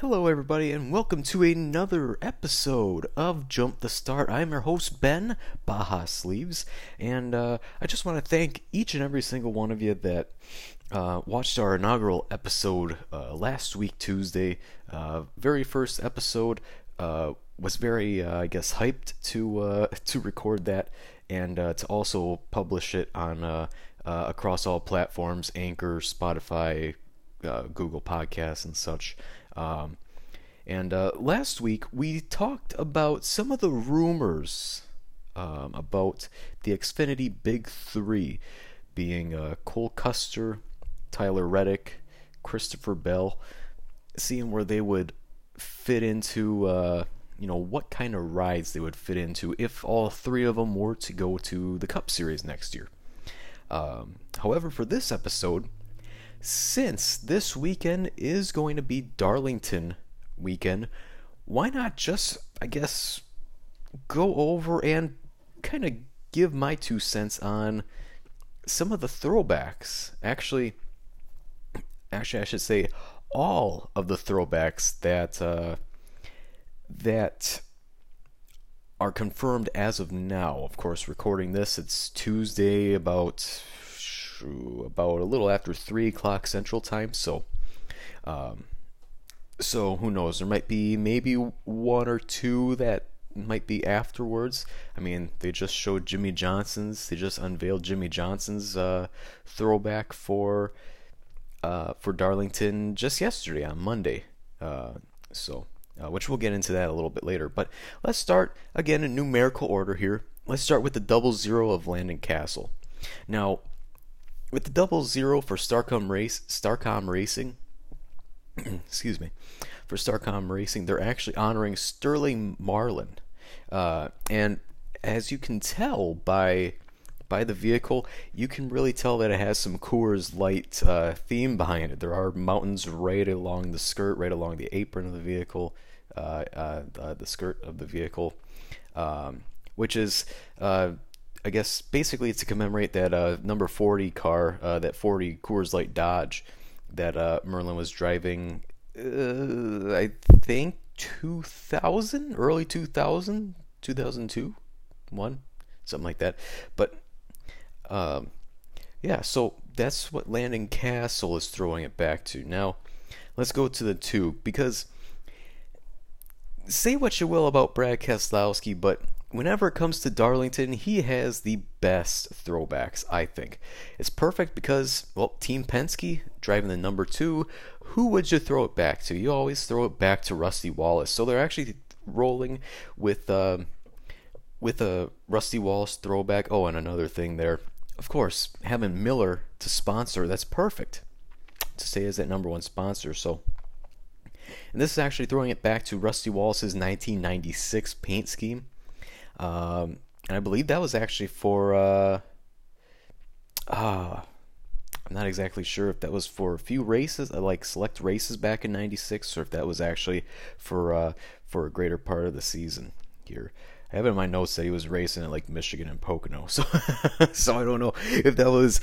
Hello, everybody, and welcome to another episode of Jump the Start. I'm your host, Ben Baja Sleeves, and uh, I just want to thank each and every single one of you that uh, watched our inaugural episode uh, last week, Tuesday. Uh, very first episode uh, was very, uh, I guess, hyped to to record that and to also publish it on across all platforms: Anchor, Spotify, Google Podcasts, and such. Um, and uh, last week we talked about some of the rumors um, about the Xfinity Big Three, being uh, Cole Custer, Tyler Reddick, Christopher Bell, seeing where they would fit into, uh, you know, what kind of rides they would fit into if all three of them were to go to the Cup Series next year. Um, however, for this episode, since this weekend is going to be Darlington weekend, why not just, I guess, go over and kind of give my two cents on some of the throwbacks. Actually, actually, I should say all of the throwbacks that uh, that are confirmed as of now. Of course, recording this, it's Tuesday about about a little after three o'clock Central Time. So, um, so who knows? There might be maybe one or two that might be afterwards. I mean, they just showed Jimmie Johnson's. They just unveiled Jimmie Johnson's uh, throwback for uh, for Darlington just yesterday on Monday. Uh, so, uh, which we'll get into that a little bit later. But let's start again in numerical order here. Let's start with the double zero of Landon Cassill. Now, with the double zero for Starcom Race, Starcom Racing, excuse me, for Starcom Racing, they're actually honoring Sterling Marlin, uh, and as you can tell by by the vehicle, you can really tell that it has some Coors Light uh, theme behind it. There are mountains right along the skirt, right along the apron of the vehicle, uh, uh the skirt of the vehicle, um, which is uh, I guess basically it's to commemorate that uh, number 40 car, uh, that 40 Coors Light Dodge that uh, Marlin was driving. Uh, I think 2000, early 2000, 2002, one, something like that. But um, yeah, so that's what Landon Cassill is throwing it back to. Now, let's go to the two because say what you will about Brad Keselowski, but whenever it comes to Darlington, he has the best throwbacks, I think. It's perfect because, well, Team Penske driving the number two, who would you throw it back to? You always throw it back to Rusty Wallace. So they're actually rolling with uh, with a Rusty Wallace throwback. Oh, and another thing there, of course, having Miller to sponsor, that's perfect to stay as that number one sponsor. So. And this is actually throwing it back to Rusty Wallace's 1996 paint scheme. Um, and I believe that was actually for. Uh, uh, I'm not exactly sure if that was for a few races, uh, like select races back in '96, or if that was actually for uh, for a greater part of the season here. I have in my notes that he was racing at like Michigan and Pocono, so so I don't know if that was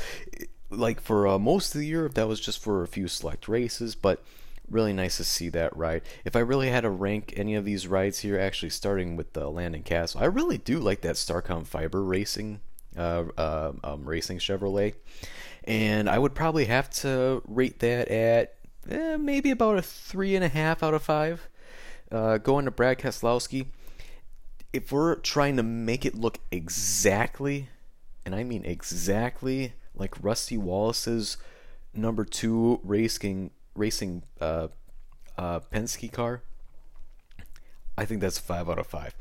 like for uh, most of the year, if that was just for a few select races, but really nice to see that ride. If I really had to rank any of these rides here, actually starting with the Landon Cassill, I really do like that Starcom Fiber Racing, uh, uh, um, Racing Chevrolet, and I would probably have to rate that at eh, maybe about a three and a half out of five. Uh, going to Brad Keselowski, if we're trying to make it look exactly, and I mean exactly like Rusty Wallace's number two racing racing uh, uh, Penske car, I think that's five out of five.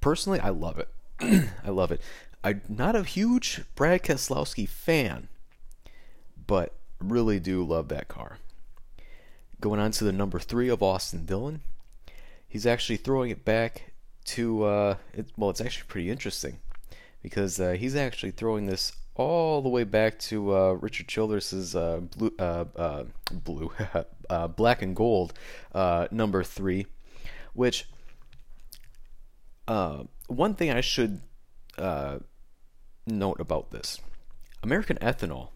Personally, I love it. I love it. I'm not a huge Brad Keselowski fan, but really do love that car. Going on to the number three of Austin Dillon, he's actually throwing it back to uh, it, well, it's actually pretty interesting because uh, he's actually throwing this all the way back to uh, Richard Childress's uh, blue, uh, uh blue, uh, black and gold uh, number three, which one thing I should note about this: American Ethanol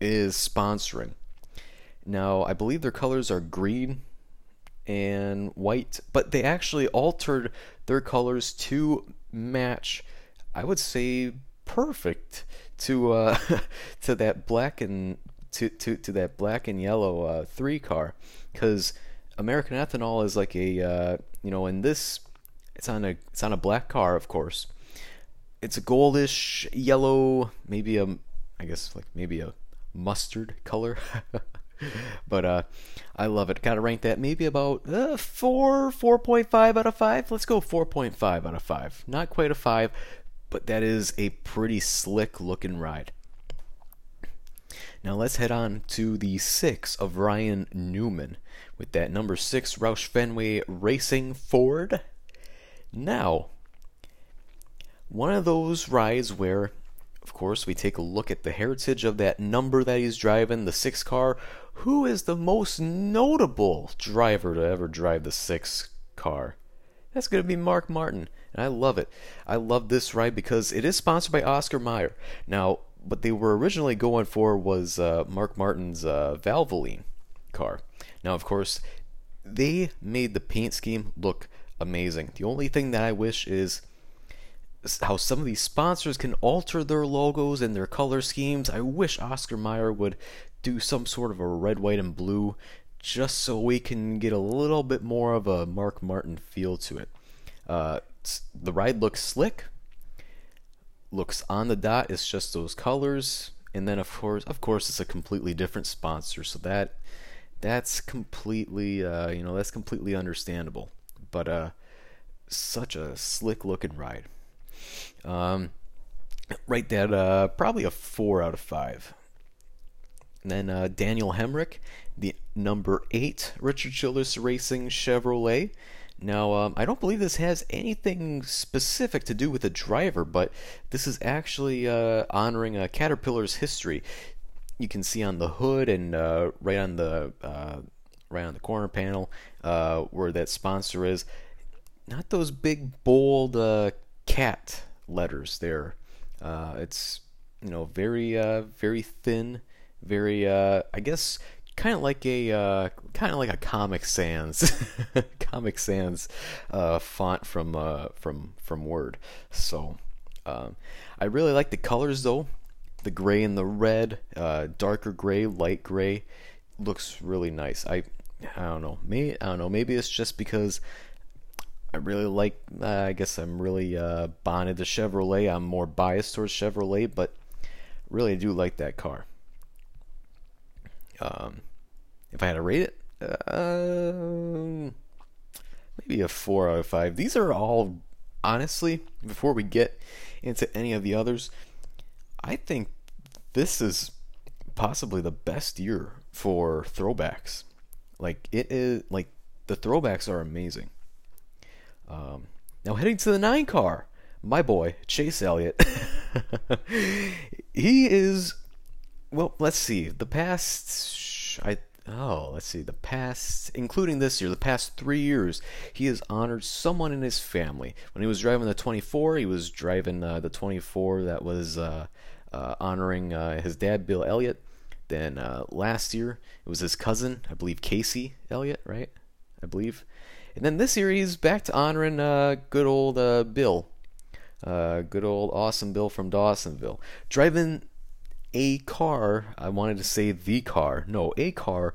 is sponsoring. Now, I believe their colors are green and white, but they actually altered their colors to match. I would say perfect to uh, to that black and to, to, to that black and yellow uh, three car. Because American Ethanol is like a uh, you know in this it's on a it's on a black car of course. It's a goldish yellow maybe a I guess like maybe a mustard color. But uh I love it. Gotta rank that maybe about uh, 4 4.5 out of 5 let's go 4.5 out of 5 not quite a 5 but that is a pretty slick looking ride now let's head on to the six of Ryan Newman with that number six Roush Fenway Racing Ford. Now, one of those rides where, of course, we take a look at the heritage of that number that he's driving, the six car. Who is the most notable driver to ever drive the six car? That's going to be Mark Martin. And I love it. I love this ride because it is sponsored by Oscar Mayer. Now, what they were originally going for was uh, Mark Martin's uh, Valvoline car. Now, of course, they made the paint scheme look amazing. The only thing that I wish is how some of these sponsors can alter their logos and their color schemes. I wish Oscar Mayer would do some sort of a red, white, and blue just so we can get a little bit more of a Mark Martin feel to it. Uh, the ride looks slick, looks on the dot. It's just those colors, and then of course, of course, it's a completely different sponsor. So that that's completely, uh, you know, that's completely understandable. But uh, such a slick looking ride. Um, rate that uh, probably a four out of five. And then uh, Daniel Hemric, the number eight Richard Childress Racing Chevrolet. Now, um, I don't believe this has anything specific to do with the driver, but this is actually uh, honoring a Caterpillar's history. You can see on the hood and uh, right on the uh, right on the corner panel uh, where that sponsor is. Not those big bold uh, cat letters there. Uh, it's you know very very thin, very I guess kind of like a uh, kind of like a Comic Sans Comic Sans uh, font from uh, from from Word. So um, I really like the colors though. The gray and the red, uh, darker gray, light gray, looks really nice. I I don't know. Maybe I don't know. Maybe it's just because I really like. Uh, I guess I'm really uh, bonded to Chevrolet. I'm more biased towards Chevrolet, but really do like that car. Um, if I had to rate it, uh, maybe a four out of five. These are all, honestly, before we get into any of the others, I think this is possibly the best year for throwbacks. Like it is, like the throwbacks are amazing. Um, now heading to the nine car, my boy Chase Elliott. he is well, let's see. The past, I oh, let's see. The past, including this year, the past three years, he has honored someone in his family. When he was driving the 24, he was driving uh, the 24 that was uh, uh, honoring uh, his dad, Bill Elliott. Then uh, last year, it was his cousin, I believe Casey Elliott, right? I believe. And then this year, he's back to honoring uh, good old Bill. good old awesome Bill from Dawsonville. Driving a car, I wanted to say the car, no, a car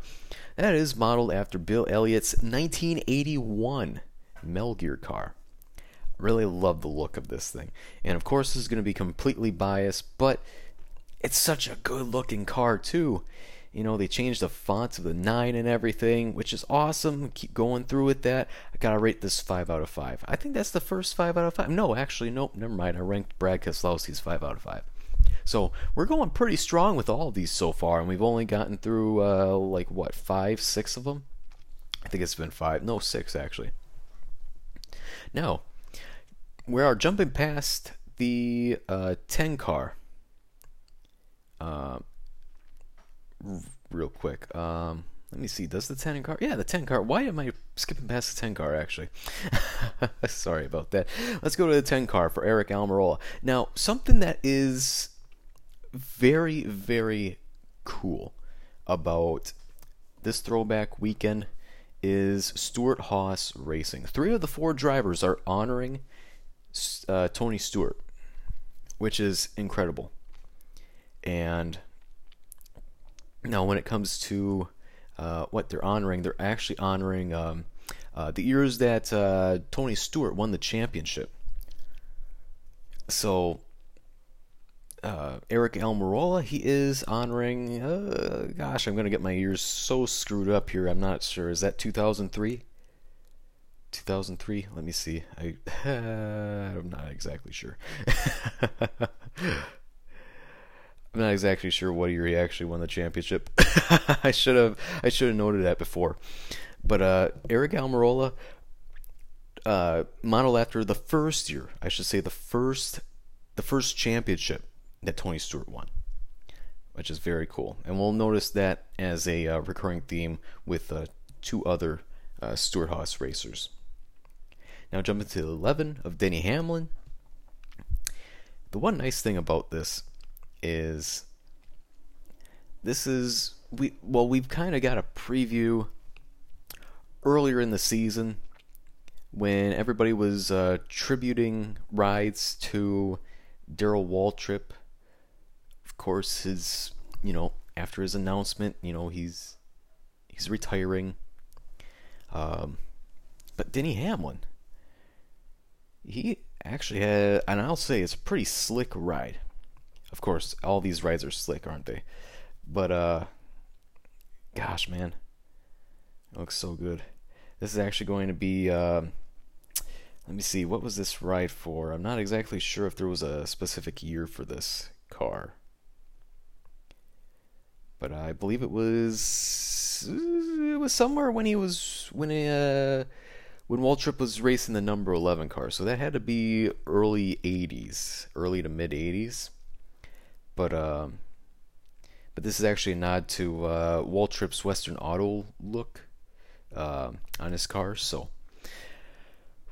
that is modeled after Bill Elliott's 1981 Mel Gear car. Really love the look of this thing. And of course, this is going to be completely biased, but it's such a good looking car, too. You know, they changed the fonts of the 9 and everything, which is awesome. Keep going through with that. I gotta rate this 5 out of 5. I think that's the first 5 out of 5. No, actually, nope, never mind. I ranked Brad Keselowski's 5 out of 5. So we're going pretty strong with all of these so far, and we've only gotten through uh, like what five, six of them. I think it's been five, no, six actually. Now we are jumping past the uh, 10 car. Uh, real quick. Um, let me see. Does the 10 car? Yeah, the 10 car. Why am I skipping past the 10 car, actually? Sorry about that. Let's go to the 10 car for Aric Almirola. Now, something that is very, very cool about this throwback weekend is Stewart-Haas Racing. Three of the four drivers are honoring uh, Tony Stewart, which is incredible. And now, when it comes to uh, what they're honoring, they're actually honoring um, uh, the years that uh, Tony Stewart won the championship. So, uh, Aric Almirola, he is honoring. Uh, gosh, I'm going to get my ears so screwed up here. I'm not sure. Is that 2003? 2003? Let me see. I, I'm not exactly sure. I'm not exactly sure what year he actually won the championship. I should have I should have noted that before. But uh, Aric Almirola, uh, modeled after the first year, I should say the first the first championship that Tony Stewart won, which is very cool. And we'll notice that as a uh, recurring theme with uh, two other uh, Stewart-Haas racers. Now jumping to the 11 of Denny Hamlin. The one nice thing about this is this is we well we've kind of got a preview earlier in the season when everybody was uh, tributing rides to Darrell Waltrip. Course, his you know after his announcement, you know he's he's retiring. Um, but Denny Hamlin, he actually had, and I'll say it's a pretty slick ride. Of course, all these rides are slick, aren't they? But uh gosh, man. It looks so good. This is actually going to be uh, let me see, what was this ride for? I'm not exactly sure if there was a specific year for this car. But I believe it was it was somewhere when he was when he, uh when Waltrip was racing the number 11 car. So that had to be early 80s, early to mid 80s. But um, but this is actually a nod to uh, Waltrip's Western Auto look uh, on his car. So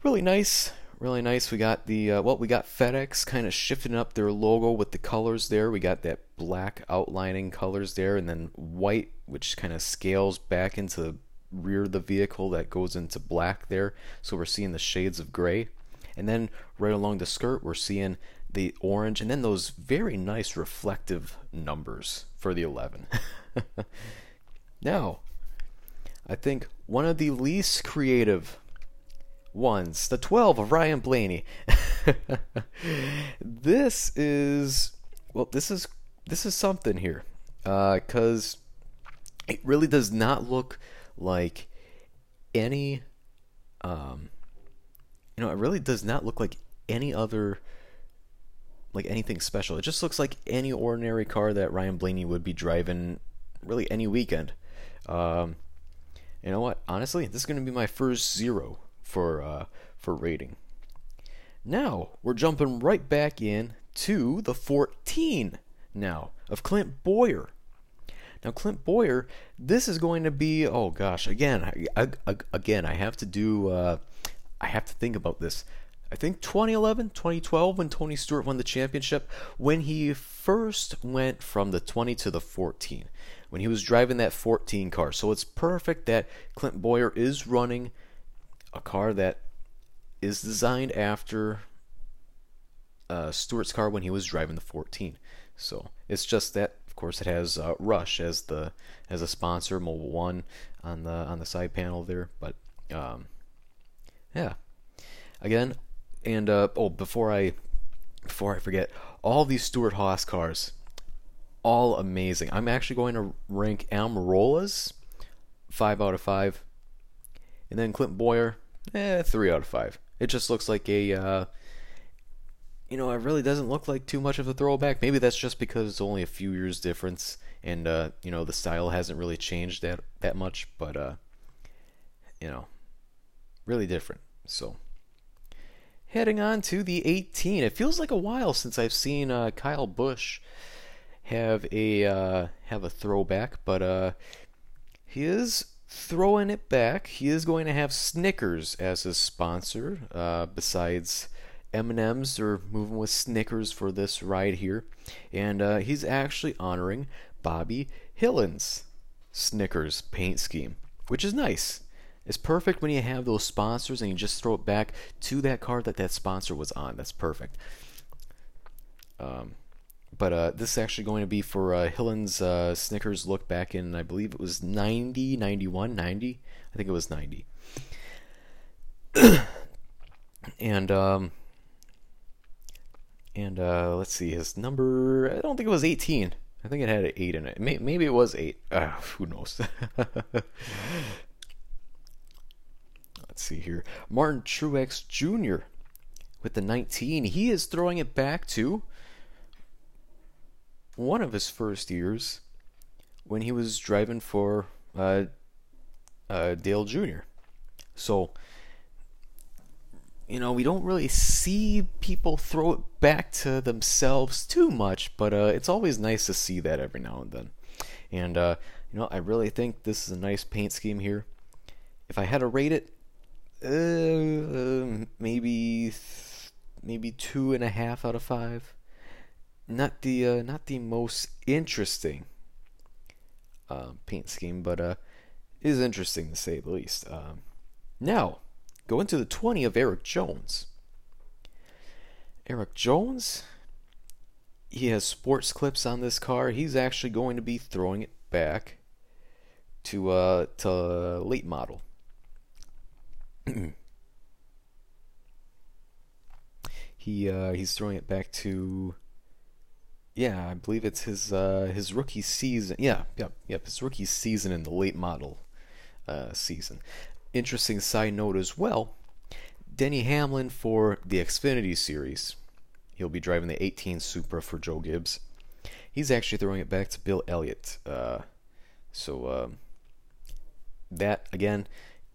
really nice, really nice. We got the uh, well, we got FedEx kind of shifting up their logo with the colors there. We got that black outlining colors there, and then white, which kind of scales back into the rear of the vehicle that goes into black there. So we're seeing the shades of gray. And then right along the skirt, we're seeing the orange, and then those very nice reflective numbers for the 11. now, I think one of the least creative ones, the 12 of Ryan Blaney. this is well, this is this is something here, because uh, it really does not look like any. Um, you know, it really does not look like any other like anything special. It just looks like any ordinary car that Ryan Blaney would be driving really any weekend. Um, you know what? Honestly, this is going to be my first zero for uh, for rating. Now we're jumping right back in to the 14 now of Clint Bowyer. Now Clint Bowyer, this is going to be oh gosh again I, I, again I have to do uh, I have to think about this. I think 2011, 2012, when Tony Stewart won the championship, when he first went from the 20 to the 14, when he was driving that 14 car. So it's perfect that Clint Bowyer is running a car that is designed after uh, Stewart's car when he was driving the 14. So it's just that, of course, it has uh, Rush as the as a sponsor, Mobil One on the on the side panel there. But um, yeah, again, and uh, oh, before I before I forget, all these Stewart-Haas cars, all amazing. I'm actually going to rank Almirola's five out of five, and then Clint Bowyer, eh, three out of five. It just looks like a, uh, you know, it really doesn't look like too much of a throwback. Maybe that's just because it's only a few years difference, and uh, you know the style hasn't really changed that that much. But uh, you know, really different. So heading on to the 18. It feels like a while since I've seen uh, Kyle Busch have a uh, have a throwback, but uh, he is throwing it back. He is going to have Snickers as his sponsor. Uh, besides M&M's, they're moving with Snickers for this ride here, and uh, he's actually honoring Bobby Hillin's Snickers paint scheme, which is nice. It's perfect when you have those sponsors and you just throw it back to that card that that sponsor was on. That's perfect. Um, but uh, this is actually going to be for uh, Hillin's uh, Snickers look back in, I believe it was 90, 91, 90. I think it was 90. and um, and uh, let's see his number. I don't think it was 18. I think it had an 8 in it. Maybe it was 8. Uh, who knows? let's see here. Martin Truex Jr. with the 19. He is throwing it back to one of his first years when he was driving for uh, uh, Dale Jr. So, you know, we don't really see people throw it back to themselves too much, but uh, it's always nice to see that every now and then. And, uh, you know, I really think this is a nice paint scheme here. If I had to rate it, uh, maybe maybe two and a half out of five not the uh, not the most interesting uh, paint scheme, but uh, is interesting to say the least. Um, now, go into the 20 of Erik Jones. Erik Jones, he has sports clips on this car. He's actually going to be throwing it back to uh to late model. he uh, he's throwing it back to yeah, I believe it's his uh, his rookie season. Yeah, yep, yep, his rookie season in the late model uh, season. Interesting side note as well. Denny Hamlin for the Xfinity series. He'll be driving the 18 Supra for Joe Gibbs. He's actually throwing it back to Bill Elliott. Uh, so um, that again,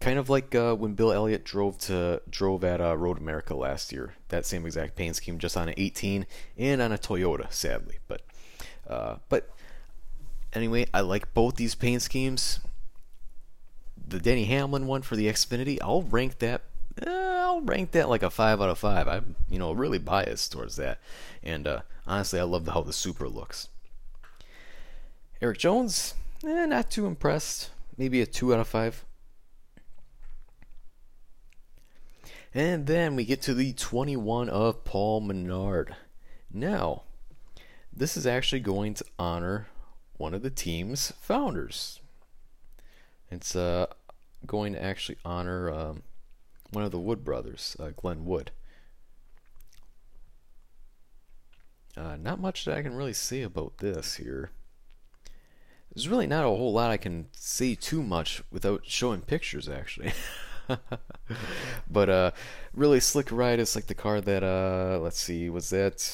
Kind of like uh, when Bill Elliott drove to drove at uh, Road America last year. That same exact paint scheme, just on an 18 and on a Toyota, sadly. But uh, but anyway, I like both these paint schemes. The Denny Hamlin one for the Xfinity, I'll rank that. Eh, I'll rank that like a five out of five. I'm you know really biased towards that, and uh, honestly, I love how the Supra looks. Erik Jones, eh, not too impressed. Maybe a two out of five. And then we get to the 21 of Paul Menard. Now, this is actually going to honor one of the team's founders. It's uh, going to actually honor um, one of the Wood brothers, uh, Glenn Wood. Uh, not much that I can really say about this here. There's really not a whole lot I can say too much without showing pictures, actually. but uh, really slick ride is like the car that uh, let's see, was that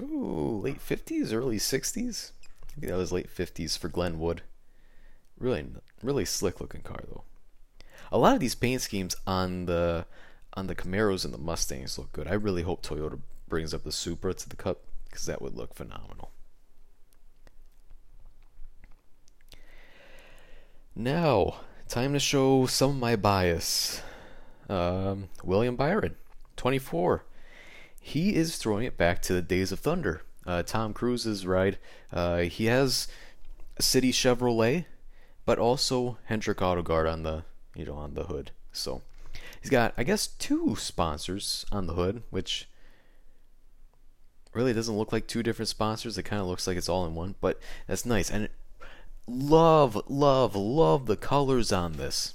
ooh, late fifties, early sixties? Maybe that was late fifties for Glenn Wood. Really, really slick looking car though. A lot of these paint schemes on the on the Camaros and the Mustangs look good. I really hope Toyota brings up the Supra to the Cup because that would look phenomenal. Now, Time to show some of my bias. Um, William Byron, 24. He is throwing it back to the days of thunder. Uh, Tom Cruise's ride. Uh, he has City Chevrolet, but also Hendrick AutoGuard on the you know on the hood. So he's got I guess two sponsors on the hood, which really doesn't look like two different sponsors. It kind of looks like it's all in one, but that's nice. And love, love, love the colors on this.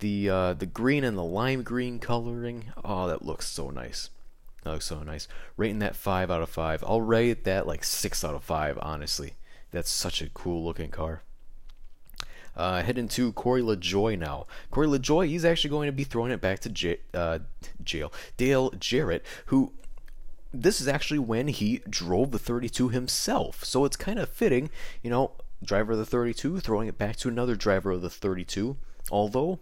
The uh, the green and the lime green coloring. Oh, that looks so nice. That looks so nice. Rating that five out of five. I'll rate that like six out of five. Honestly, that's such a cool looking car. Uh, heading to Corey LaJoie now. Corey LaJoie, he's actually going to be throwing it back to j- uh, jail. Dale Jarrett, who this is actually when he drove the 32 himself. So it's kind of fitting, you know, driver of the 32, throwing it back to another driver of the 32. Although,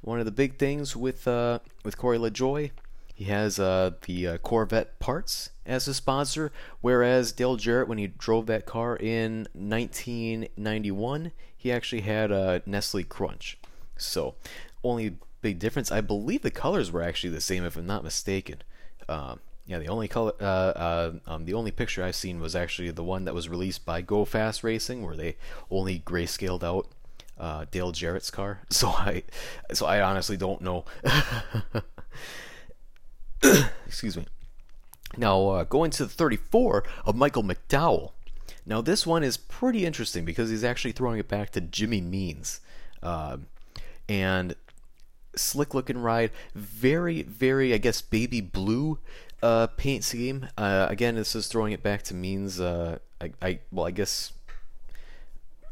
one of the big things with uh, with Corey LaJoie, he has uh, the uh, Corvette parts as a sponsor, whereas Dale Jarrett, when he drove that car in 1991, he actually had a Nestle Crunch. So, only big difference, I believe the colors were actually the same, if I'm not mistaken. Um, yeah, the only color, uh, uh, um, the only picture I've seen was actually the one that was released by Go Fas Racing, where they only grayscaled out uh, Dale Jarrett's car. So I, so I honestly don't know. Excuse me. Now uh, going to the 34 of Michael McDowell. Now this one is pretty interesting because he's actually throwing it back to Jimmy Means, uh, and slick looking ride, very very I guess baby blue uh, paint scheme. Uh, again, this is throwing it back to Means. Uh, I, I well I guess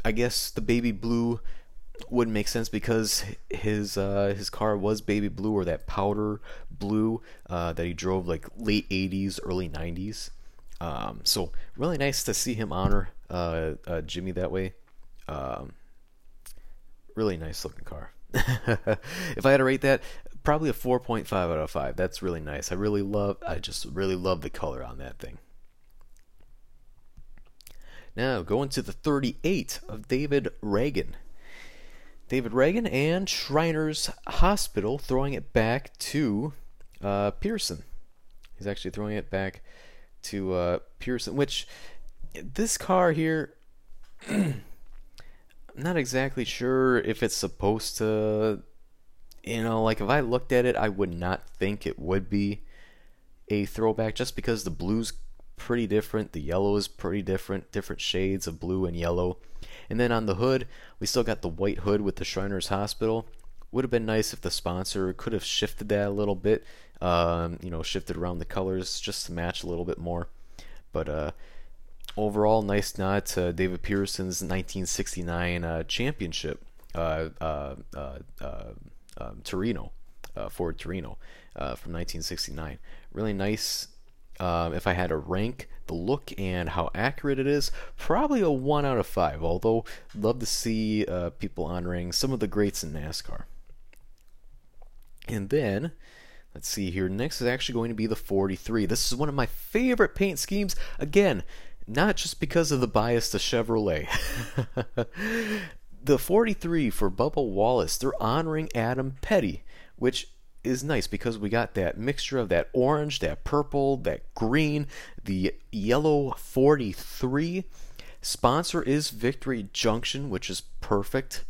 I guess the baby blue wouldn't make sense because his uh, his car was baby blue or that powder blue uh, that he drove like late 80s, early 90s. Um, so really nice to see him honor uh, uh Jimmy that way. Um, really nice looking car. if I had to rate that, probably a 4.5 out of 5. That's really nice. I really love I just really love the color on that thing. Now, going to the 38 of David Ragan. David Ragan and Shriners Hospital throwing it back to uh, Pearson. He's actually throwing it back to uh, Pearson, which this car here, I'm not exactly sure if it's supposed to, you know, like if I looked at it, I would not think it would be a throwback just because the blue's pretty different, the yellow is pretty different, different shades of blue and yellow. And then on the hood, we still got the white hood with the Shriners Hospital. Would have been nice if the sponsor could have shifted that a little bit, um, you know, shifted around the colors just to match a little bit more. But uh, overall, nice nod to David Pearson's 1969 uh, championship, uh, uh, uh, uh um, Torino, Ford Torino from 1969. Really nice. Um, if I had to rank the look and how accurate it is, probably a 1 out of 5. Although, love to see uh, people honoring some of the greats in NASCAR. And then, let's see here. Next is actually going to be the 43. This is one of my favorite paint schemes. Again, not just because of the bias to Chevrolet. the 43 for Bubba Wallace, they're honoring Adam Petty, which is nice because we got that mixture of that orange, that purple, that green, the yellow 43. Sponsor is Victory Junction, which is perfect.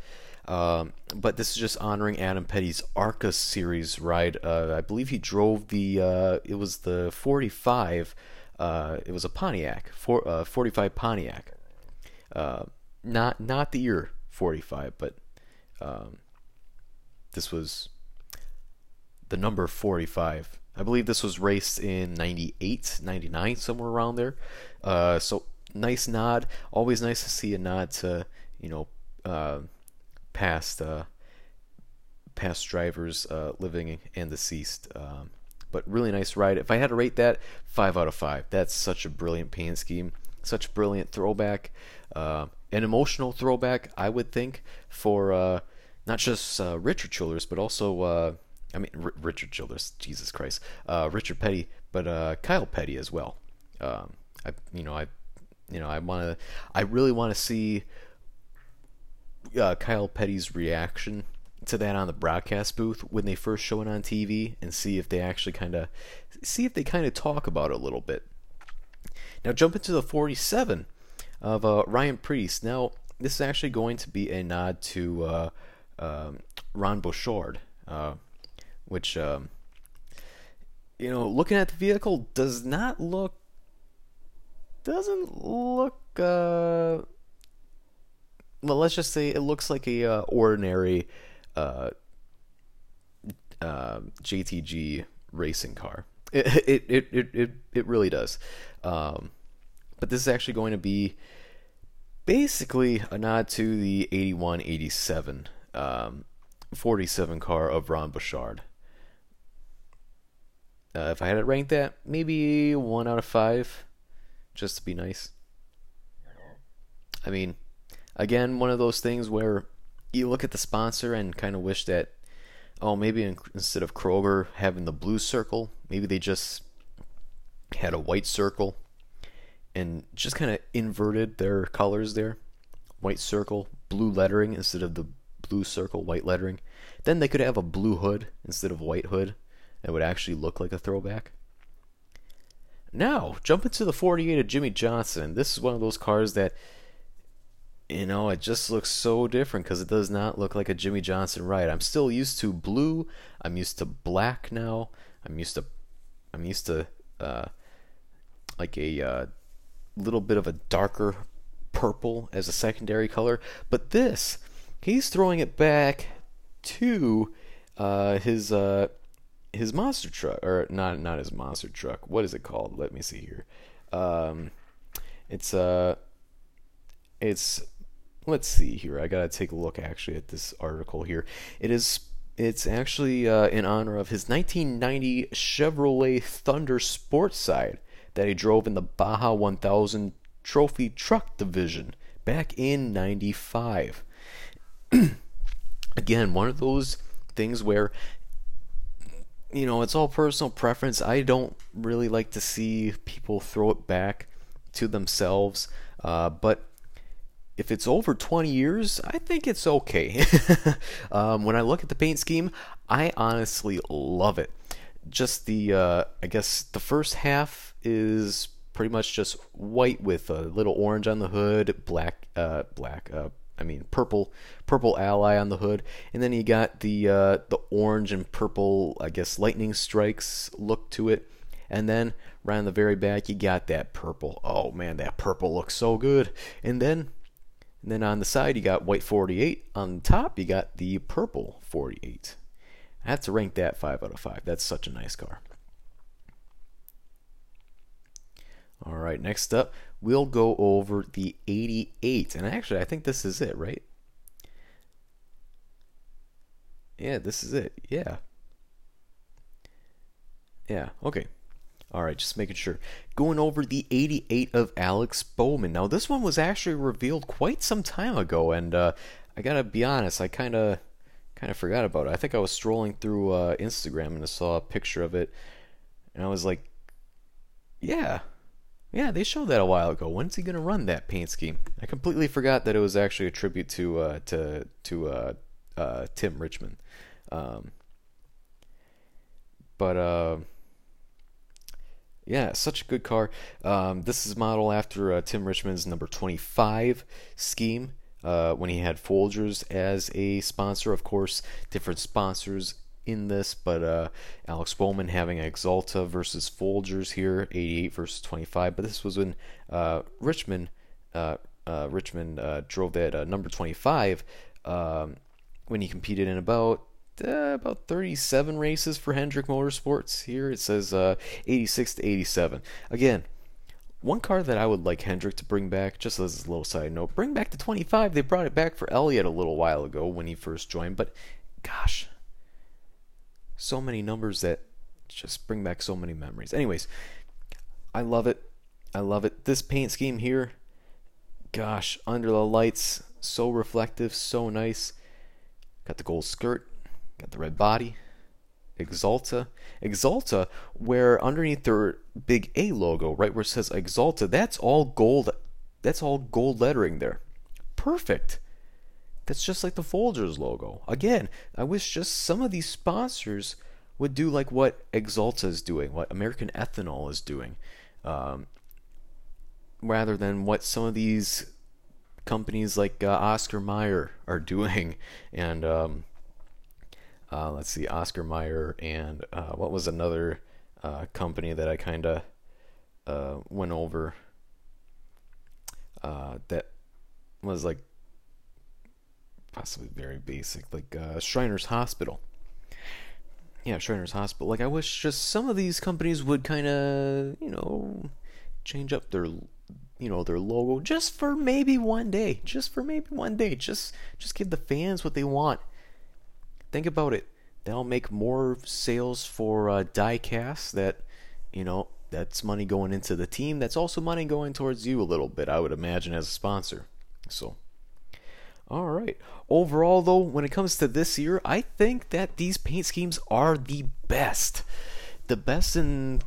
Um, but this is just honoring Adam Petty's ARCA series ride. Uh, I believe he drove the, uh, it was the 45, uh, it was a Pontiac, for, uh, 45 Pontiac. Uh, not, not the year 45, but um, this was the number 45. I believe this was raced in 98, 99, somewhere around there. Uh, so nice nod. Always nice to see a nod to, you know, uh, past uh, past drivers uh, living and deceased. Um, but really nice ride. If I had to rate that, five out of five. That's such a brilliant paint scheme, such brilliant throwback, uh, an emotional throwback. I would think for uh, not just uh, Richard Childress, but also uh, I mean, R- Richard Childress, Jesus Christ, uh, Richard Petty, but uh, Kyle Petty as well. Um, I, you know, I, you know, I want to, I really want to see uh, Kyle Petty's reaction to that on the broadcast booth when they first show it on TV, and see if they actually kind of, see if they kind of talk about it a little bit. Now, jump into the 47 of uh, Ryan Preece. Now, this is actually going to be a nod to uh, um, Ron Bouchard. Uh, which um, you know, looking at the vehicle does not look doesn't look uh well let's just say it looks like a uh, ordinary JTG racing car. It it, it it it it really does. Um, but this is actually going to be basically a nod to the 81 87 um, 47 car of Ron Bouchard. Uh, if I had to rank that, maybe one out of five, just to be nice. I mean, again, one of those things where you look at the sponsor and kind of wish that, oh, maybe in, instead of Kroger having the blue circle, maybe they just had a white circle and just kind of inverted their colors there. White circle, blue lettering instead of the blue circle, white lettering. Then they could have a blue hood instead of white hood that would actually look like a throwback. Now, jump into the 48 of Jimmie Johnson. This is one of those cars that you know, it just looks so different because it does not look like a Jimmie Johnson ride. I'm still used to blue. I'm used to black now. I'm used to, I'm used to, uh, like a uh, little bit of a darker purple as a secondary color. But this, he's throwing it back to uh, his uh, his monster truck, or not not his monster truck. What is it called? Let me see here. Um, it's uh, it's let's see here. I gotta take a look actually at this article here. It is it's actually uh, in honor of his 1990 Chevrolet Thunder Sports Side that he drove in the Baja 1000 Trophy Truck Division back in '95. Again, one of those things where you know it's all personal preference. I don't really like to see people throw it back to themselves, uh, but if it's over 20 years, I think it's okay. um, when I look at the paint scheme, I honestly love it. Just the, uh, I guess the first half is pretty much just white with a little orange on the hood, black, uh, black, uh, I mean purple, purple ally on the hood, and then you got the uh, the orange and purple, I guess lightning strikes look to it, and then right on the very back you got that purple. Oh man, that purple looks so good, and then and then on the side, you got white 48. On top, you got the purple 48. I have to rank that 5 out of 5. That's such a nice car. All right, next up, we'll go over the 88. And actually, I think this is it, right? Yeah, this is it. Yeah. Yeah, okay. All right, just making sure. Going over the 88 of Alex Bowman. Now, this one was actually revealed quite some time ago, and uh, I gotta be honest, I kind of kind of forgot about it. I think I was strolling through uh, Instagram and I saw a picture of it, and I was like, "Yeah, yeah, they showed that a while ago. When's he gonna run that paint scheme?" I completely forgot that it was actually a tribute to uh, to to uh, uh, Tim Richmond. Um, but uh, yeah, such a good car. Um, this is modeled after uh, Tim Richmond's number 25 scheme uh, when he had Folgers as a sponsor. Of course, different sponsors in this, but uh, Alex Bowman having Exalta versus Folgers here, 88 versus 25. But this was when uh, Richmond uh, uh, Richmond drove that number 25 um, when he competed in about uh, about 37 races for Hendrick Motorsports. Here it says uh, 86 to 87. Again, one car that I would like Hendrick to bring back, just as a little side note, bring back the 25. They brought it back for Elliott a little while ago when he first joined, but gosh, so many numbers that just bring back so many memories. Anyways, I love it. I love it. This paint scheme here, gosh, under the lights, so reflective, so nice. Got the gold skirt, Got the red body. Axalta. Exalta, where underneath their big A logo, right where it says Exalta, that's all gold. That's all gold lettering there. Perfect. That's just like the Folgers logo. Again, I wish just some of these sponsors would do like what Exalta is doing, what American Ethanol is doing, um, rather than what some of these companies like uh, Oscar Mayer are doing. And um, uh, let's see, Oscar Mayer, and uh, what was another uh, company that I kind of uh, went over uh, that was like possibly very basic, like uh, Shriners Hospital. Yeah, Shriners Hospital. Like, I wish just some of these companies would kind of, you know, change up their you know their logo just for maybe one day just for maybe one day just just give the fans what they want think about it. They'll make more sales for uh, diecast that, you know, that's money going into the team. That's also money going towards you a little bit, I would imagine, as a sponsor. So, all right. Overall, though, when it comes to this year, I think that these paint schemes are the best. The best in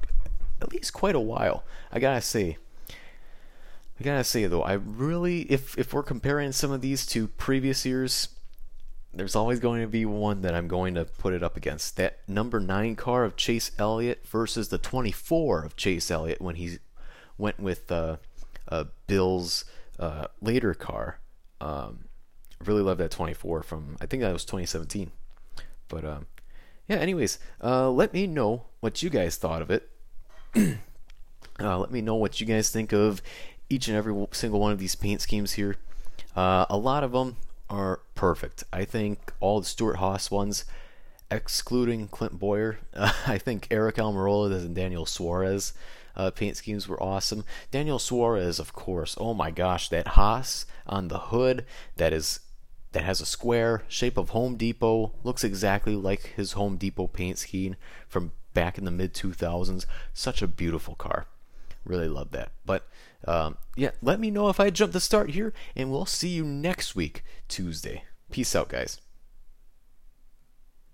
at least quite a while. I gotta say. I gotta say though, I really, if if we're comparing some of these to previous years, there's always going to be one that I'm going to put it up against. That number nine car of Chase Elliott versus the 24 of Chase Elliott when he went with uh, uh, Bill's uh, later car, Um, really love that 24 from I think that was 2017. But um, yeah. Anyways, uh, let me know what you guys thought of it. uh, let me know what you guys think of each and every single one of these paint schemes here. Uh, a lot of them are perfect. I think all the Stewart Haas ones, excluding Clint Bowyer, uh, I think Aric Almirola and Daniel Suarez uh, paint schemes were awesome. Daniel Suarez, of course. Oh my gosh, that Haas on the hood that is that has a square shape of Home Depot looks exactly like his Home Depot paint scheme from back in the mid 2000s. Such a beautiful car. Really love that. But um, yeah, let me know if I jump the start here, and we'll see you next week, Tuesday. Peace out, guys.